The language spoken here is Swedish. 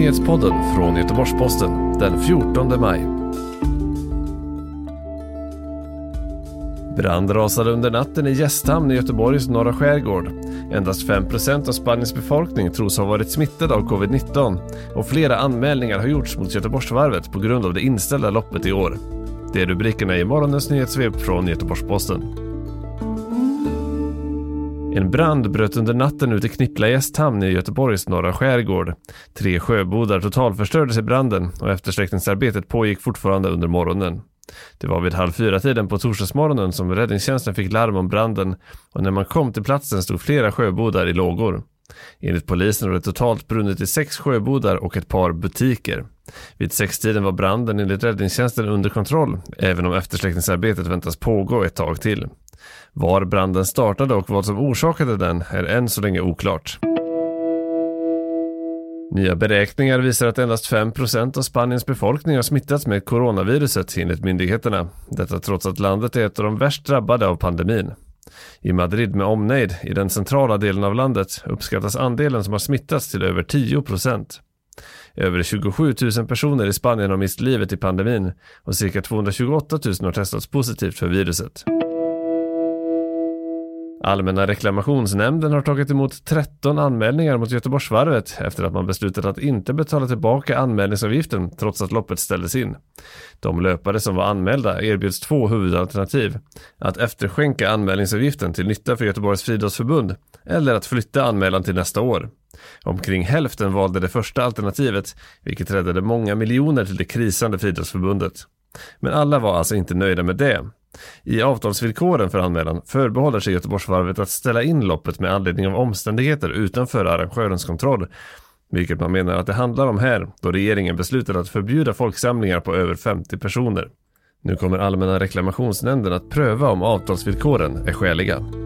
Nyhetspodden från Göteborgs-Posten den 14 maj. Brand rasade under natten i Gästhamn i Göteborgs norra skärgård. Endast 5% av Spaniens befolkning tros ha varit smittade av covid-19 och flera anmälningar har gjorts mot Göteborgsvarvet på grund av det inställda loppet i år. Det är rubrikerna i morgonens nyhetssvep från Göteborgs-Posten. En brand bröt under natten ut i Knippla gästhamn i Göteborgs norra skärgård. Tre sjöbodar totalförstördes i branden och eftersläckningsarbetet pågick fortfarande under morgonen. Det var vid halv fyra tiden på torsdagsmorgonen som räddningstjänsten fick larm om branden och när man kom till platsen stod flera sjöbodar i lågor. Enligt polisen har det totalt brunnit i sex sjöbodar och ett par butiker. Vid sextiden var branden enligt räddningstjänsten under kontroll, även om eftersläckningsarbetet väntas pågå ett tag till. Var branden startade och vad som orsakade den är än så länge oklart. Nya beräkningar visar att endast 5% av Spaniens befolkning har smittats med coronaviruset enligt myndigheterna. Detta trots att landet är ett av de värst drabbade av pandemin. I Madrid med omnejd, i den centrala delen av landet, uppskattas andelen som har smittats till över 10%. Över 27 000 personer i Spanien har mist livet i pandemin och cirka 228 000 har testats positivt för viruset. Allmänna reklamationsnämnden har tagit emot 13 anmälningar mot Göteborgsvarvet efter att man beslutat att inte betala tillbaka anmälningsavgiften trots att loppet ställdes in. De löpare som var anmälda erbjuds två huvudalternativ. Att efterskänka anmälningsavgiften till nytta för Göteborgs friidrottsförbund eller att flytta anmälan till nästa år. Omkring hälften valde det första alternativet, vilket räddade många miljoner till det krisande friidrottsförbundet. Men alla var alltså inte nöjda med det. I avtalsvillkoren för anmälan förbehåller sig Göteborgsvarvet att ställa in loppet med anledning av omständigheter utanför arrangörens kontroll. Vilket man menar att det handlar om här, då regeringen beslutade att förbjuda folksamlingar på över 50 personer. Nu kommer Allmänna reklamationsnämnden att pröva om avtalsvillkoren är skäliga.